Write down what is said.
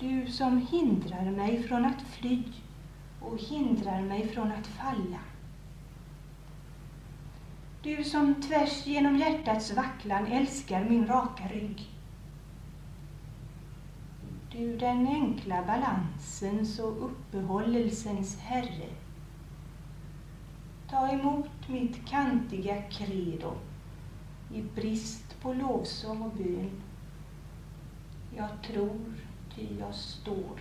Du som hindrar mig från att fly och hindrar mig från att falla. Du som tvärs genom hjärtats vacklan älskar min raka rygg. Du den enkla balansens och uppehållelsens Herre. Ta emot mitt kantiga credo i brist på lovsång och bön. Jag tror, ty jag står.